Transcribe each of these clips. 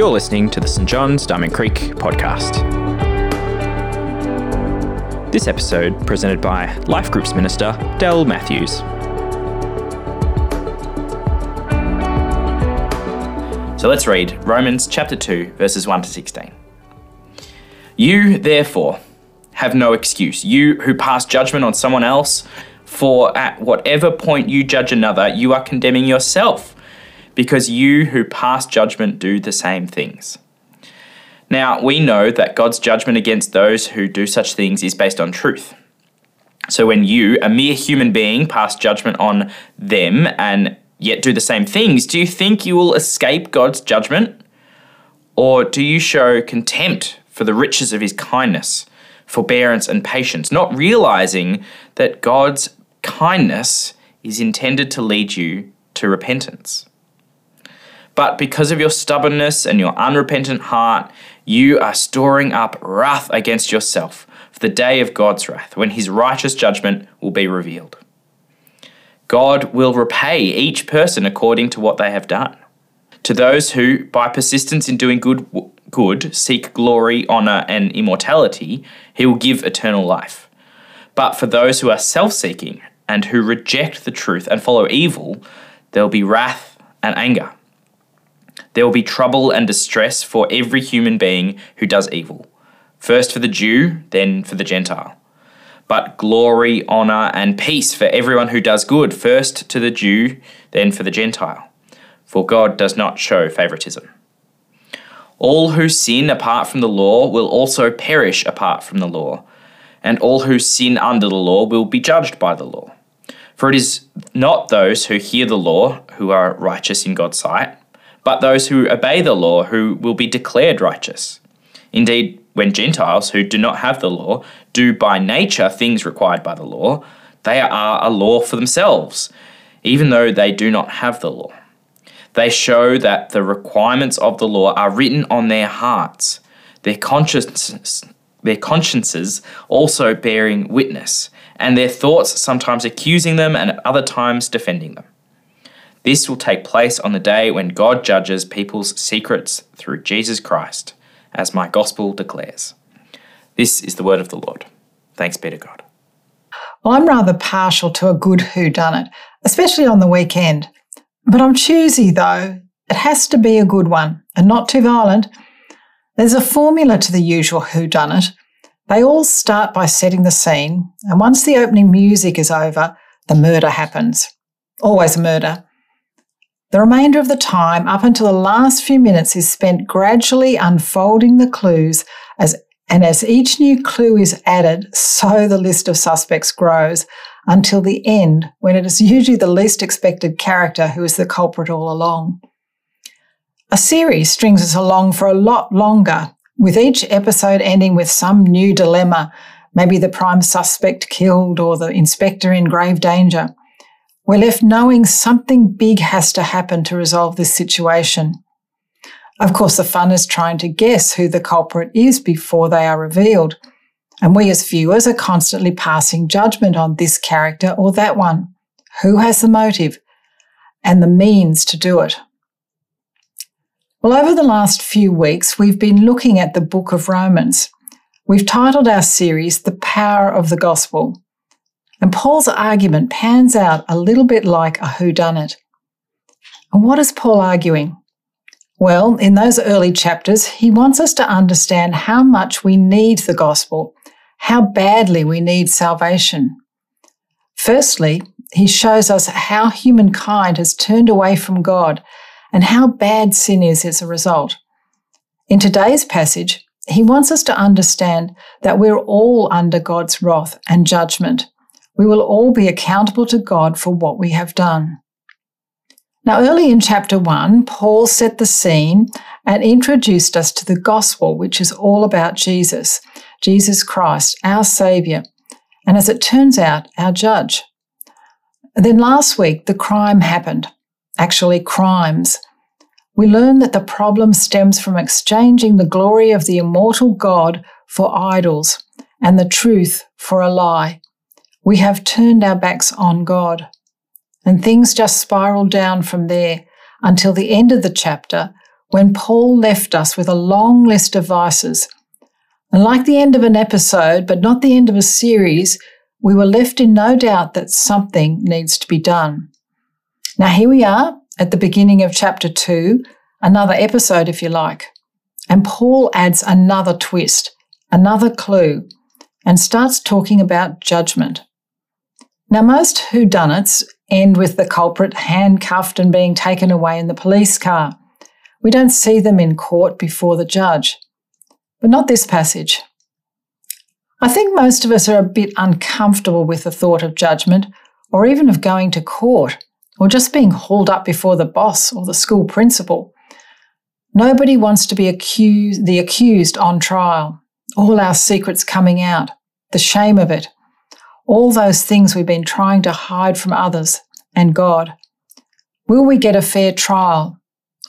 You're listening to the St John's Diamond Creek podcast. This episode presented by Life Groups Minister Delle Matthews. So let's read Romans chapter 2, verses 1 to 16. You, therefore, have no excuse, you who pass judgment on someone else, for at whatever point you judge another, you are condemning yourself because you who pass judgment do the same things. Now, we know that God's judgment against those who do such things is based on truth. So when you, a mere human being, pass judgment on them and yet do the same things, do you think you will escape God's judgment? Or do you show contempt for the riches of his kindness, forbearance, and patience, not realizing that God's kindness is intended to lead you to repentance? But because of your stubbornness and your unrepentant heart, you are storing up wrath against yourself for the day of God's wrath, when his righteous judgment will be revealed. God will repay each person according to what they have done. To those who, by persistence in doing good, good seek glory, honor, and immortality, he will give eternal life. But for those who are self seeking and who reject the truth and follow evil, there will be wrath and anger. There will be trouble and distress for every human being who does evil, first for the Jew, then for the Gentile. But glory, honor, and peace for everyone who does good, first to the Jew, then for the Gentile. For God does not show favoritism. All who sin apart from the law will also perish apart from the law, and all who sin under the law will be judged by the law. For it is not those who hear the law who are righteous in God's sight but those who obey the law who will be declared righteous. Indeed, when Gentiles who do not have the law do by nature things required by the law, they are a law for themselves, even though they do not have the law. They show that the requirements of the law are written on their hearts, their consciences, their consciences also bearing witness, and their thoughts sometimes accusing them and at other times defending them. This will take place on the day when God judges people's secrets through Jesus Christ, as my gospel declares. This is the word of the Lord. Thanks be to God. Well, I'm rather partial to a good whodunit, especially on the weekend. But I'm choosy though. It has to be a good one and not too violent. There's a formula to the usual whodunit. They all start by setting the scene, and once the opening music is over, the murder happens. Always a murder. The remainder of the time, up until the last few minutes, is spent gradually unfolding the clues as and as each new clue is added, so the list of suspects grows until the end, when it is usually the least expected character who is the culprit all along. A series strings us along for a lot longer, with each episode ending with some new dilemma, maybe the prime suspect killed or the inspector in grave danger. We're left knowing something big has to happen to resolve this situation. Of course, the fun is trying to guess who the culprit is before they are revealed. And we as viewers are constantly passing judgment on this character or that one. Who has the motive and the means to do it? Well, over the last few weeks, we've been looking at the book of Romans. We've titled our series The Power of the Gospel. And Paul's argument pans out a little bit like a whodunit. And what is Paul arguing? Well, in those early chapters, he wants us to understand how much we need the gospel, how badly we need salvation. Firstly, he shows us how humankind has turned away from God and how bad sin is as a result. In today's passage, he wants us to understand that we're all under God's wrath and judgment we will all be accountable to God for what we have done. Now, early in chapter 1, Paul set the scene and introduced us to the gospel, which is all about Jesus, Jesus Christ, our Saviour, and as it turns out, our judge. then last week, the crime happened. Actually, crimes. We learned that the problem stems from exchanging the glory of the immortal God for idols and the truth for a lie we have turned our backs on God. And things just spiral down from there until the end of the chapter, when Paul left us with a long list of vices. And like the end of an episode, but not the end of a series, we were left in no doubt that something needs to be done. Now, here we are at the beginning of chapter 2, another episode, if you like. And Paul adds another twist, another clue, and starts talking about judgment. Now, most whodunits end with the culprit handcuffed and being taken away in the police car. We don't see them in court before the judge. But not this passage. I think most of us are a bit uncomfortable with the thought of judgment or even of going to court or just being hauled up before the boss or the school principal. Nobody wants to be accused, the accused on trial, all our secrets coming out, the shame of it, all those things we've been trying to hide from others and God. Will we get a fair trial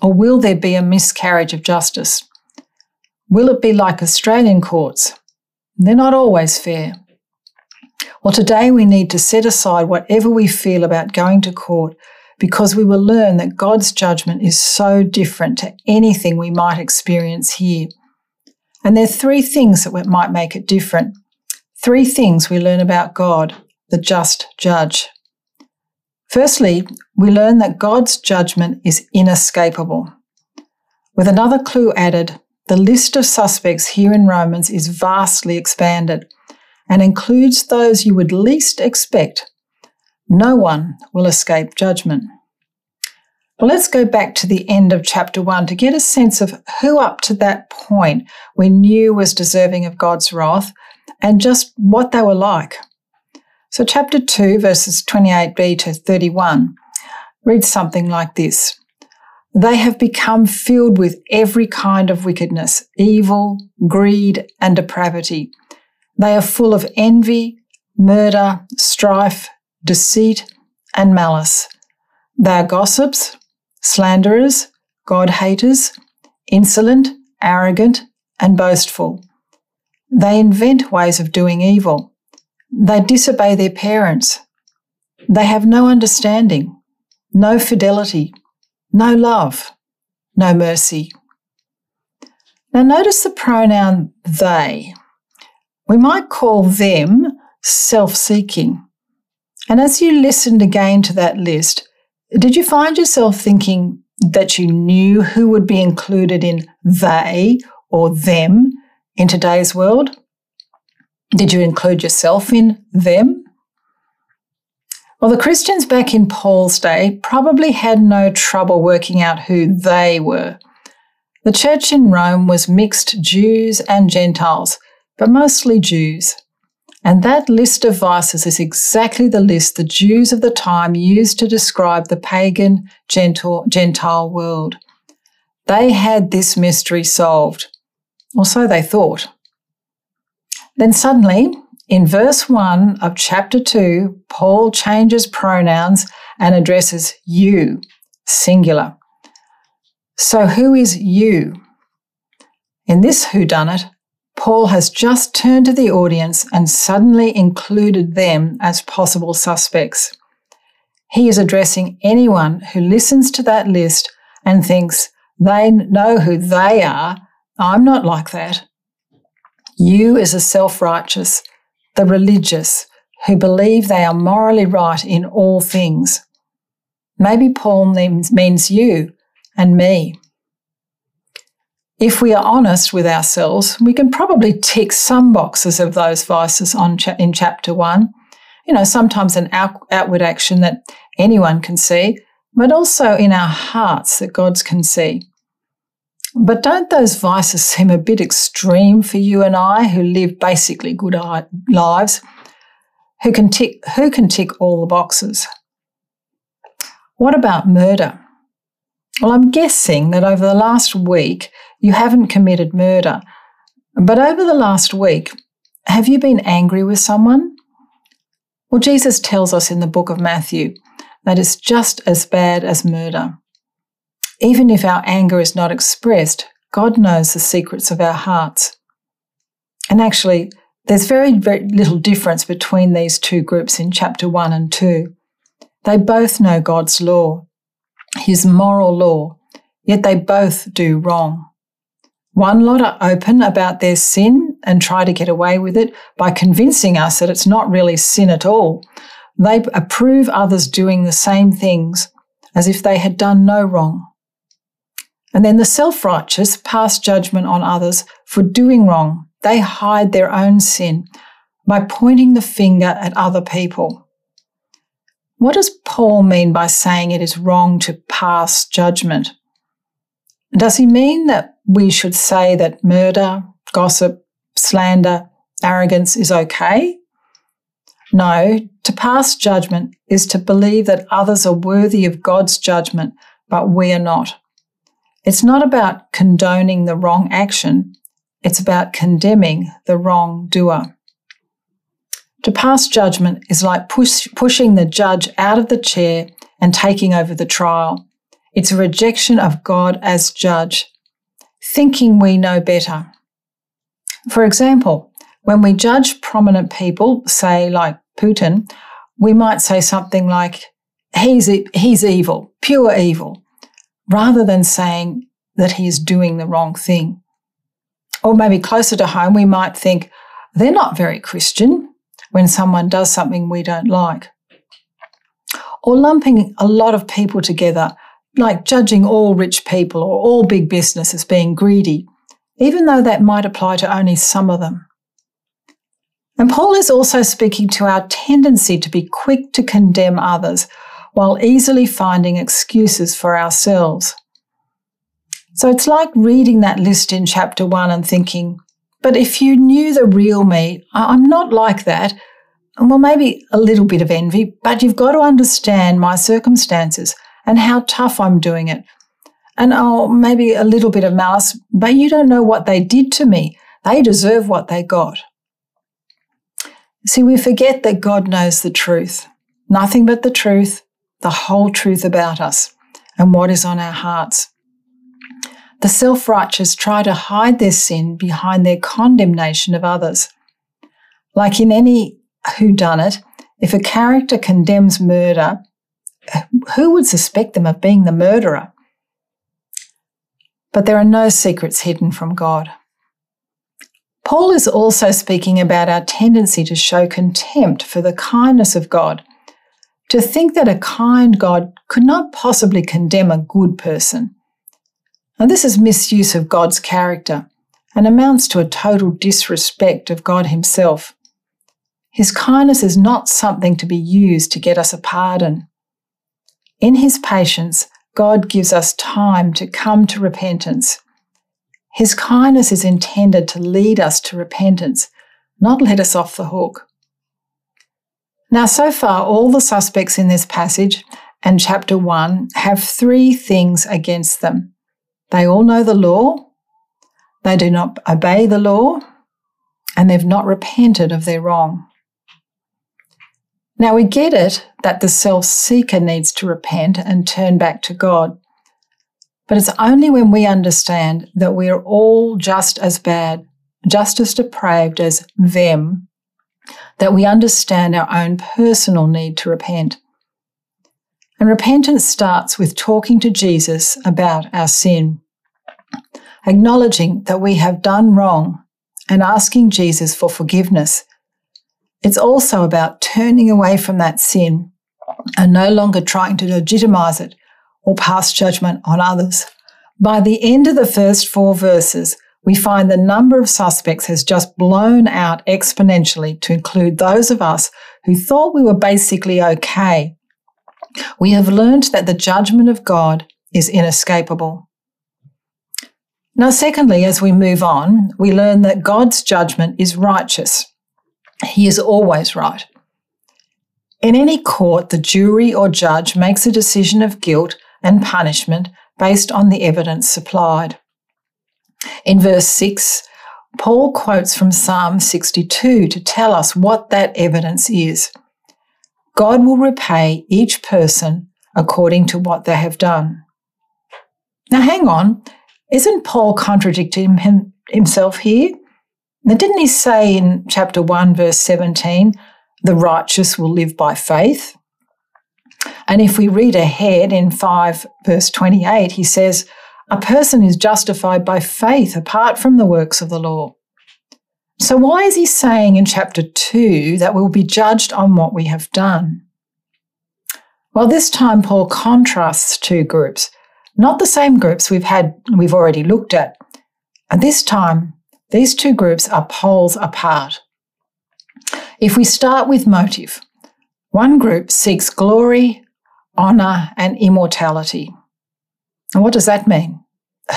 or will there be a miscarriage of justice? Will it be like Australian courts? They're not always fair. Well, today we need to set aside whatever we feel about going to court because we will learn that God's judgment is so different to anything we might experience here. And there are three things that might make it different. Three things we learn about God, the just judge. Firstly, we learn that God's judgment is inescapable. With another clue added, the list of suspects here in Romans is vastly expanded and includes those you would least expect. No one will escape judgment. Well, let's go back to the end of chapter 1 to get a sense of who up to that point we knew was deserving of God's wrath and just what they were like. So, chapter 2, verses 28b to 31 reads something like this they have become filled with every kind of wickedness, evil, greed, and depravity. They are full of envy, murder, strife, deceit, and malice. They are gossips, slanderers, God haters, insolent, arrogant, and boastful. They invent ways of doing evil. They disobey their parents. They have no understanding, no fidelity, no love, no mercy. Now, notice the pronoun they. We might call them self seeking. And as you listened again to that list, did you find yourself thinking that you knew who would be included in they or them in today's world? Did you include yourself in them? Well, the Christians back in Paul's day probably had no trouble working out who they were. The church in Rome was mixed Jews and Gentiles, but mostly Jews. And that list of vices is exactly the list the Jews of the time used to describe the pagan Gentile world. They had this mystery solved, or so they thought. Then suddenly, in verse 1 of chapter 2, Paul changes pronouns and addresses you, singular. So, who is you? In this whodunit, Paul has just turned to the audience and suddenly included them as possible suspects. He is addressing anyone who listens to that list and thinks they know who they are. I'm not like that. You, as a self righteous, the religious who believe they are morally right in all things. Maybe Paul means you and me. If we are honest with ourselves, we can probably tick some boxes of those vices cha- in chapter one. You know, sometimes an out- outward action that anyone can see, but also in our hearts that God can see. But don't those vices seem a bit extreme for you and I who live basically good lives? Who can tick, who can tick all the boxes? What about murder? Well, I'm guessing that over the last week you haven't committed murder. But over the last week, have you been angry with someone? Well, Jesus tells us in the book of Matthew that it's just as bad as murder. Even if our anger is not expressed, God knows the secrets of our hearts. And actually, there's very, very little difference between these two groups in chapter 1 and 2. They both know God's law, His moral law, yet they both do wrong. One lot are open about their sin and try to get away with it by convincing us that it's not really sin at all. They approve others doing the same things as if they had done no wrong. And then the self righteous pass judgment on others for doing wrong. They hide their own sin by pointing the finger at other people. What does Paul mean by saying it is wrong to pass judgment? Does he mean that we should say that murder, gossip, slander, arrogance is okay? No, to pass judgment is to believe that others are worthy of God's judgment, but we are not. It's not about condoning the wrong action, it's about condemning the wrong doer. To pass judgment is like push, pushing the judge out of the chair and taking over the trial. It's a rejection of God as judge, thinking we know better. For example, when we judge prominent people, say like Putin, we might say something like, he's, he's evil, pure evil, rather than saying that he is doing the wrong thing. Or maybe closer to home, we might think, they're not very Christian when someone does something we don't like. Or lumping a lot of people together, like judging all rich people or all big business as being greedy, even though that might apply to only some of them. And Paul is also speaking to our tendency to be quick to condemn others while easily finding excuses for ourselves. So it's like reading that list in chapter one and thinking, but if you knew the real me, I'm not like that. Well, maybe a little bit of envy, but you've got to understand my circumstances and how tough I'm doing it. And oh, maybe a little bit of malice, but you don't know what they did to me. They deserve what they got. See, we forget that God knows the truth, nothing but the truth, the whole truth about us, and what is on our hearts. The self righteous try to hide their sin behind their condemnation of others. Like in any whodunit, if a character condemns murder, who would suspect them of being the murderer? But there are no secrets hidden from God. Paul is also speaking about our tendency to show contempt for the kindness of God, to think that a kind God could not possibly condemn a good person. Now, this is misuse of God's character and amounts to a total disrespect of God Himself. His kindness is not something to be used to get us a pardon. In His patience, God gives us time to come to repentance. His kindness is intended to lead us to repentance, not let us off the hook. Now, so far, all the suspects in this passage and chapter 1 have three things against them they all know the law, they do not obey the law, and they've not repented of their wrong. Now we get it that the self seeker needs to repent and turn back to God. But it's only when we understand that we are all just as bad, just as depraved as them, that we understand our own personal need to repent. And repentance starts with talking to Jesus about our sin, acknowledging that we have done wrong and asking Jesus for forgiveness. It's also about turning away from that sin and no longer trying to legitimize it or pass judgment on others. By the end of the first four verses, we find the number of suspects has just blown out exponentially to include those of us who thought we were basically okay we have learned that the judgment of God is inescapable. Now, secondly, as we move on, we learn that God's judgment is righteous. He is always right. In any court, the jury or judge makes a decision of guilt and punishment based on the evidence supplied. In verse 6, Paul quotes from Psalm 62 to tell us what that evidence is. God will repay each person according to what they have done. Now, hang on. Isn't Paul contradicting him, himself here? Now, didn't he say in chapter 1, verse 17, the righteous will live by faith? And if we read ahead in 5, verse 28, he says, A person is justified by faith apart from the works of the law. So, why is he saying in chapter 2 that we'll be judged on what we have done? Well, this time Paul contrasts two groups, not the same groups we've had we've already looked at. And this time, these two groups are poles apart. If we start with motive, one group seeks glory, honor, and immortality. And what does that mean?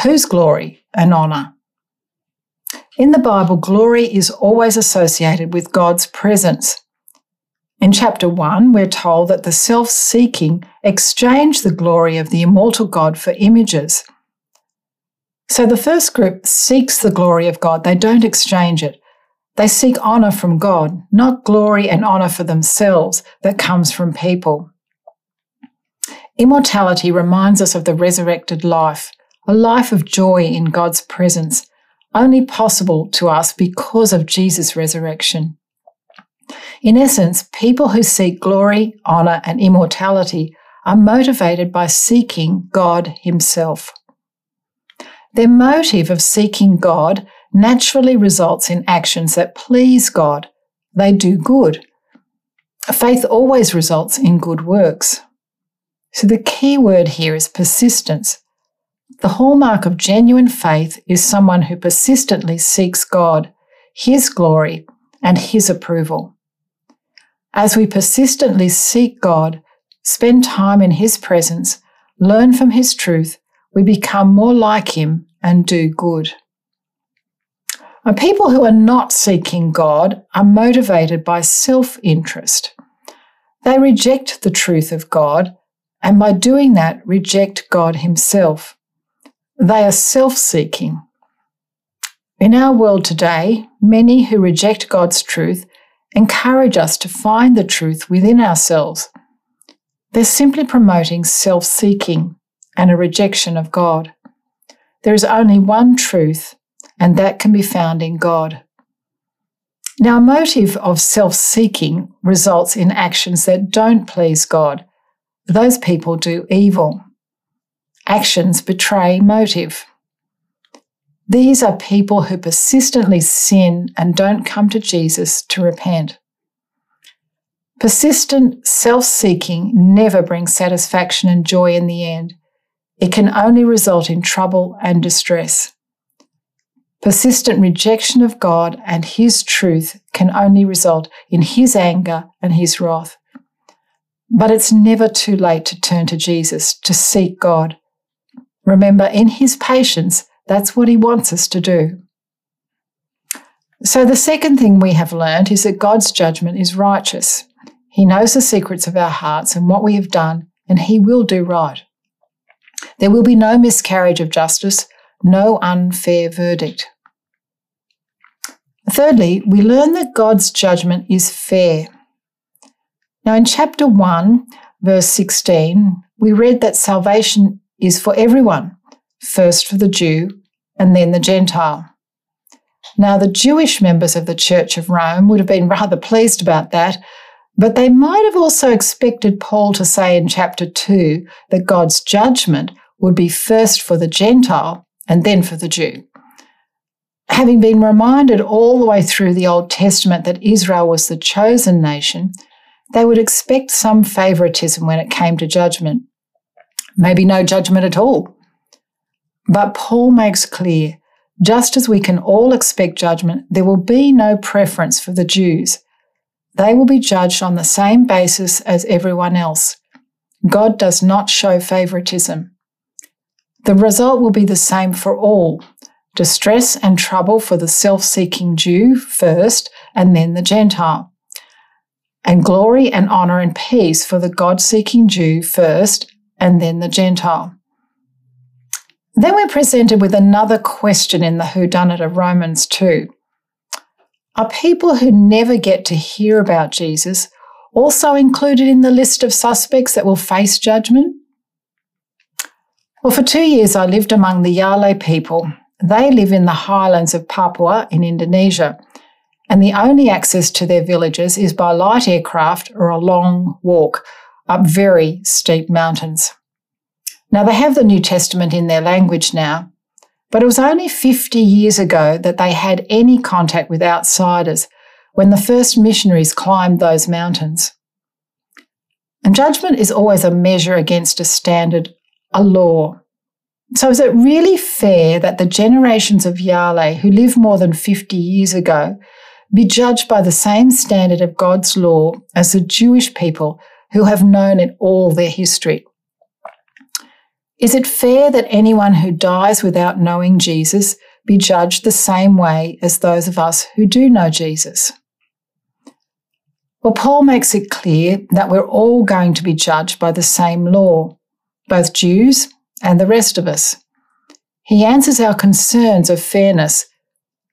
Whose glory and honor? In the Bible, glory is always associated with God's presence. In chapter 1, we're told that the self seeking exchange the glory of the immortal God for images. So the first group seeks the glory of God, they don't exchange it. They seek honour from God, not glory and honour for themselves that comes from people. Immortality reminds us of the resurrected life, a life of joy in God's presence, only possible to us because of Jesus' resurrection. In essence, people who seek glory, honour, and immortality are motivated by seeking God Himself. Their motive of seeking God naturally results in actions that please God. They do good. Faith always results in good works. So the key word here is persistence. The hallmark of genuine faith is someone who persistently seeks God, His glory, and His approval. As we persistently seek God, spend time in His presence, learn from His truth, we become more like Him and do good. And people who are not seeking God are motivated by self interest. They reject the truth of God, and by doing that, reject God Himself. They are self seeking. In our world today, many who reject God's truth encourage us to find the truth within ourselves. They're simply promoting self seeking and a rejection of God. There is only one truth, and that can be found in God. Now, a motive of self seeking results in actions that don't please God. Those people do evil. Actions betray motive. These are people who persistently sin and don't come to Jesus to repent. Persistent self seeking never brings satisfaction and joy in the end. It can only result in trouble and distress. Persistent rejection of God and His truth can only result in His anger and His wrath. But it's never too late to turn to Jesus, to seek God. Remember, in his patience, that's what he wants us to do. So, the second thing we have learned is that God's judgment is righteous. He knows the secrets of our hearts and what we have done, and he will do right. There will be no miscarriage of justice, no unfair verdict. Thirdly, we learn that God's judgment is fair. Now, in chapter 1, verse 16, we read that salvation is for everyone, first for the Jew and then the Gentile. Now, the Jewish members of the Church of Rome would have been rather pleased about that, but they might have also expected Paul to say in chapter 2 that God's judgment would be first for the Gentile and then for the Jew. Having been reminded all the way through the Old Testament that Israel was the chosen nation, they would expect some favoritism when it came to judgment maybe no judgment at all. But Paul makes clear just as we can all expect judgment, there will be no preference for the Jews. They will be judged on the same basis as everyone else. God does not show favoritism. The result will be the same for all distress and trouble for the self seeking Jew first, and then the Gentile. And glory and honour and peace for the God seeking Jew first, and then the Gentile. Then we're presented with another question in the whodunit of Romans 2. Are people who never get to hear about Jesus also included in the list of suspects that will face judgment? Well, for two years I lived among the Yale people. They live in the highlands of Papua in Indonesia, and the only access to their villages is by light aircraft or a long walk up very steep mountains. Now, they have the New Testament in their language now, but it was only 50 years ago that they had any contact with outsiders when the first missionaries climbed those mountains. And judgment is always a measure against a standard, a law. So, is it really fair that the generations of Yale who lived more than 50 years ago be judged by the same standard of God's law as the Jewish people who have known it all their history? Is it fair that anyone who dies without knowing Jesus be judged the same way as those of us who do know Jesus? Well, Paul makes it clear that we're all going to be judged by the same law, both Jews and the rest of us. He answers our concerns of fairness,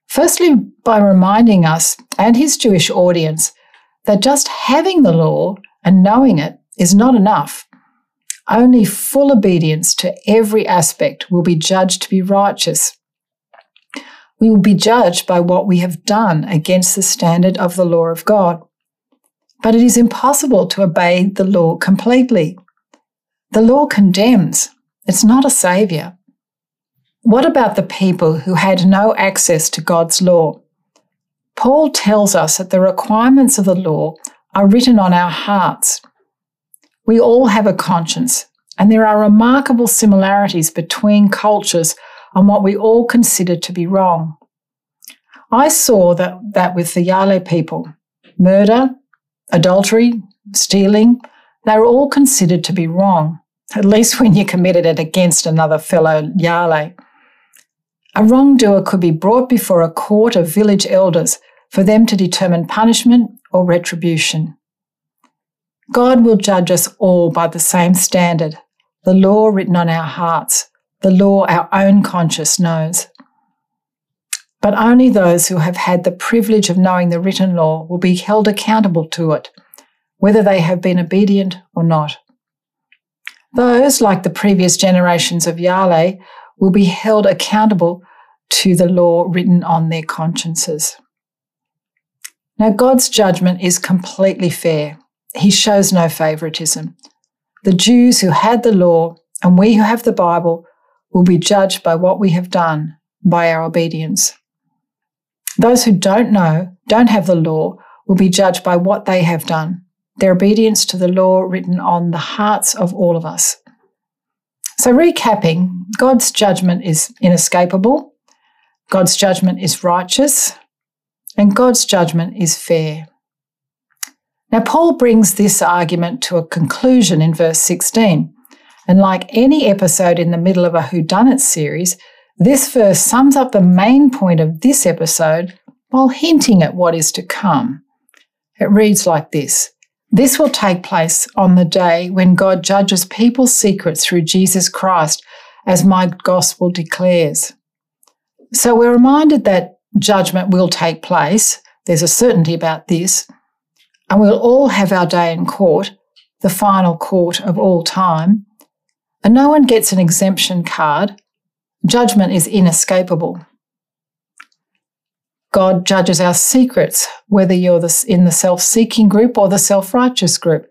firstly by reminding us and his Jewish audience that just having the law and knowing it is not enough. Only full obedience to every aspect will be judged to be righteous. We will be judged by what we have done against the standard of the law of God. But it is impossible to obey the law completely. The law condemns, it's not a saviour. What about the people who had no access to God's law? Paul tells us that the requirements of the law are written on our hearts. We all have a conscience, and there are remarkable similarities between cultures on what we all consider to be wrong. I saw that, that with the Yale people. Murder, adultery, stealing, they were all considered to be wrong, at least when you committed it against another fellow Yale. A wrongdoer could be brought before a court of village elders for them to determine punishment or retribution. God will judge us all by the same standard, the law written on our hearts, the law our own conscience knows. But only those who have had the privilege of knowing the written law will be held accountable to it, whether they have been obedient or not. Those, like the previous generations of Yale, will be held accountable to the law written on their consciences. Now, God's judgment is completely fair. He shows no favoritism. The Jews who had the law and we who have the Bible will be judged by what we have done, by our obedience. Those who don't know, don't have the law, will be judged by what they have done, their obedience to the law written on the hearts of all of us. So, recapping, God's judgment is inescapable, God's judgment is righteous, and God's judgment is fair. Now, Paul brings this argument to a conclusion in verse 16. And like any episode in the middle of a Whodunit series, this verse sums up the main point of this episode while hinting at what is to come. It reads like this This will take place on the day when God judges people's secrets through Jesus Christ, as my gospel declares. So we're reminded that judgment will take place. There's a certainty about this. And we'll all have our day in court, the final court of all time. And no one gets an exemption card Judgment is inescapable. God judges our secrets, whether you're in the self seeking group or the self righteous group,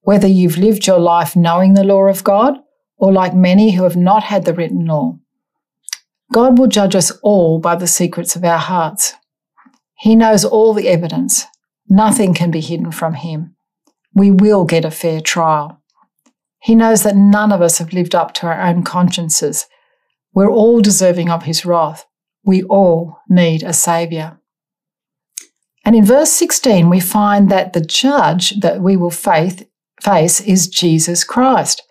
whether you've lived your life knowing the law of God or like many who have not had the written law. God will judge us all by the secrets of our hearts. He knows all the evidence. Nothing can be hidden from Him. We will get a fair trial. He knows that none of us have lived up to our own consciences we're all deserving of his wrath. We all need a saviour. And in verse 16, we find that the judge that we will faith, face is Jesus Christ.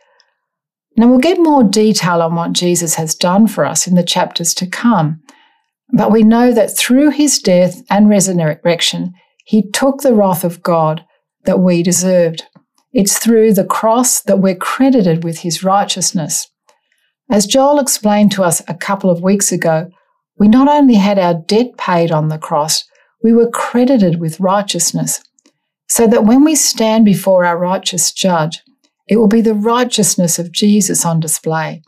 Now, we'll get more detail on what Jesus has done for us in the chapters to come, but we know that through his death and resurrection, he took the wrath of God that we deserved. It's through the cross that we're credited with his righteousness. As Joel explained to us a couple of weeks ago, we not only had our debt paid on the cross, we were credited with righteousness, so that when we stand before our righteous judge, it will be the righteousness of Jesus on display.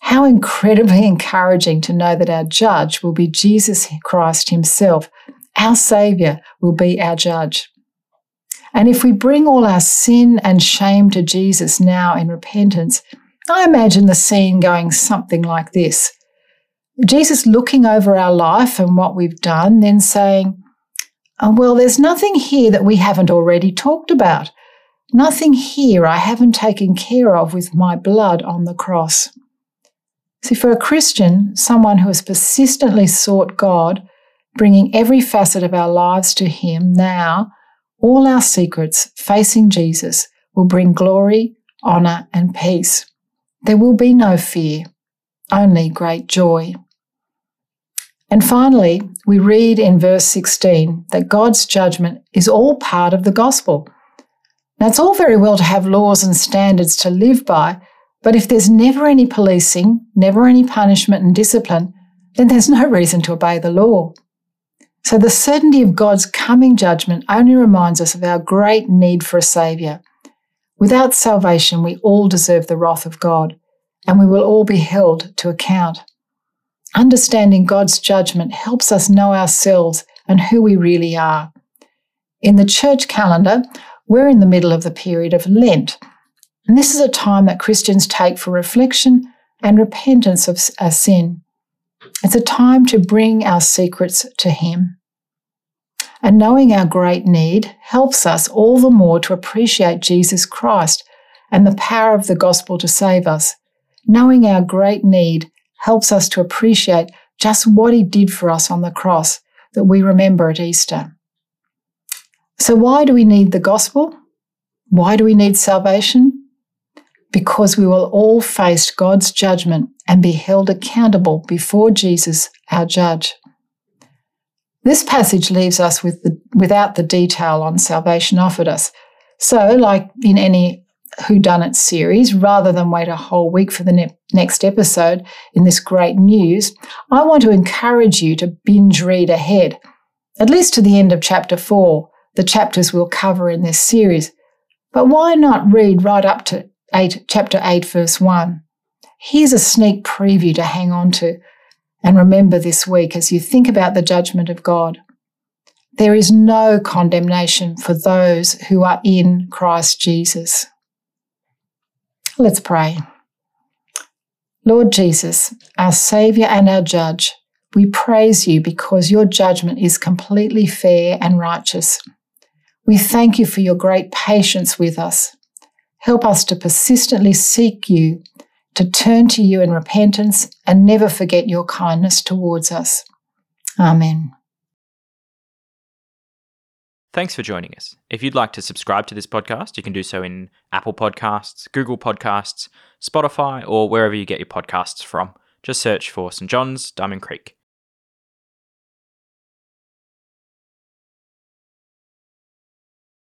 How incredibly encouraging to know that our judge will be Jesus Christ Himself. Our Saviour will be our judge. And if we bring all our sin and shame to Jesus now in repentance, I imagine the scene going something like this Jesus looking over our life and what we've done, then saying, oh, Well, there's nothing here that we haven't already talked about. Nothing here I haven't taken care of with my blood on the cross. See, for a Christian, someone who has persistently sought God, bringing every facet of our lives to Him now, all our secrets facing Jesus will bring glory, honour, and peace. There will be no fear, only great joy. And finally, we read in verse 16 that God's judgment is all part of the gospel. Now, it's all very well to have laws and standards to live by, but if there's never any policing, never any punishment and discipline, then there's no reason to obey the law. So the certainty of God's coming judgment only reminds us of our great need for a Saviour. Without salvation, we all deserve the wrath of God, and we will all be held to account. Understanding God's judgment helps us know ourselves and who we really are. In the church calendar, we're in the middle of the period of Lent, and this is a time that Christians take for reflection and repentance of our sin. It's a time to bring our secrets to Him. And knowing our great need helps us all the more to appreciate Jesus Christ and the power of the gospel to save us. Knowing our great need helps us to appreciate just what He did for us on the cross that we remember at Easter. So, why do we need the gospel? Why do we need salvation? because we will all face God's judgment and be held accountable before Jesus, our judge. This passage leaves us with the, without the detail on salvation offered us. So, like in any Who Done It series, rather than wait a whole week for the ne- next episode in this great news, I want to encourage you to binge read ahead, at least to the end of chapter 4, the chapters we'll cover in this series. But why not read right up to 8, chapter 8, verse 1. Here's a sneak preview to hang on to and remember this week as you think about the judgment of God. There is no condemnation for those who are in Christ Jesus. Let's pray. Lord Jesus, our Saviour and our Judge, we praise you because your judgment is completely fair and righteous. We thank you for your great patience with us Help us to persistently seek you, to turn to you in repentance, and never forget your kindness towards us. Amen. Thanks for joining us. If you'd like to subscribe to this podcast, you can do so in Apple Podcasts, Google Podcasts, Spotify, or wherever you get your podcasts from. Just search for St. John's Diamond Creek.